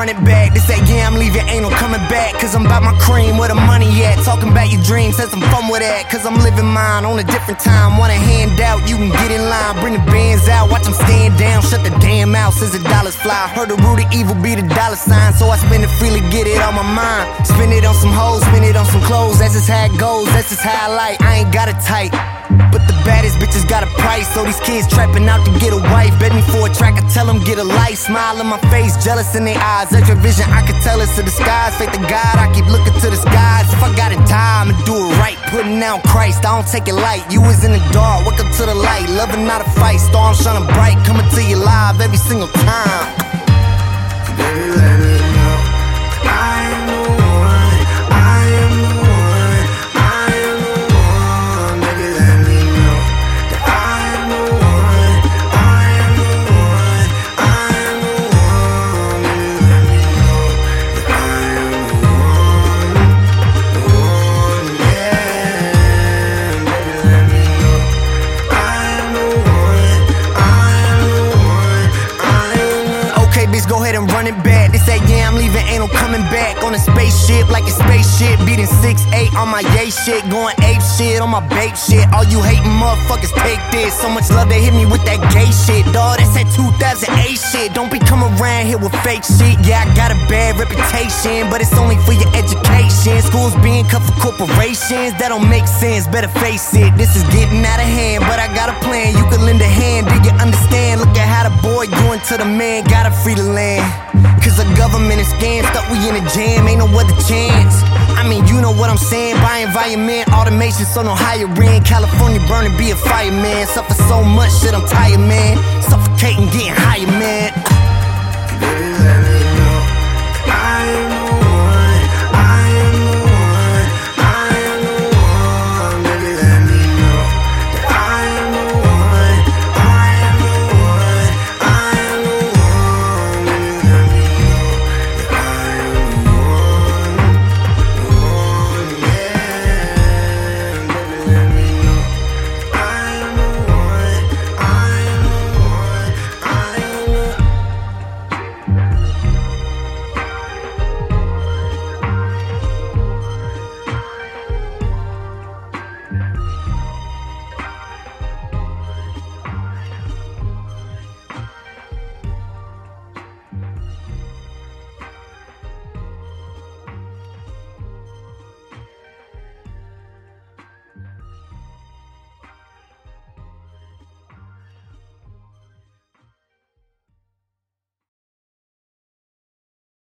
Okay, bitch, go ahead and run it back. This that yeah, I'm leaving, ain't no coming back. Cause I'm about my cream, where the money at? Talking about your dreams, had some fun with that. Cause I'm living mine on a different time. Want a handout, you can get in line. Bring the bands out, watch them stand down. Shut the damn mouth since the dollars fly. Heard the root of evil be the dollar sign. So I spend it freely, get it on my mind. Spend it on some hoes, spend it on some clothes. That's just how it goes, that's just how I like. I ain't got it tight. But the baddest bitches got a price. So these kids trapping out to get a wife. Bet me for a track, I tell them get a life. Smile in my face, jealous in their eyes. Extra vision, I can tell it's to the skies. Faith to God, I keep looking to the skies. If I got it die, I'ma do it right. Putting out Christ, I don't take it light. You was in the dark, welcome to the light. Loving not a fight, storm shining bright. Coming to you live every single time. Baby, ain't no coming back. On a spaceship, like a spaceship, beating 6'8 on my yay shit. Going ape shit on my babe shit. All you hating motherfuckers, take this. So much love, they hit me with that gay shit. Dawg, that's that 2008 shit. Don't be coming around here with fake shit. Yeah, I got a bad reputation, but it's only for your education. Schools being cut for corporations, that don't make sense. Better face it. This is getting out of hand, but I got a plan. You can lend a hand, do you understand? Look at how the boy doing to the man, gotta free the land. The government is scam, stuck we in a jam, ain't no other chance. I mean, you know what I'm saying. By environment, automation, so no higher. California burning, be a fireman. Suffer so much shit, I'm tired, man. Suffocating, getting higher, man.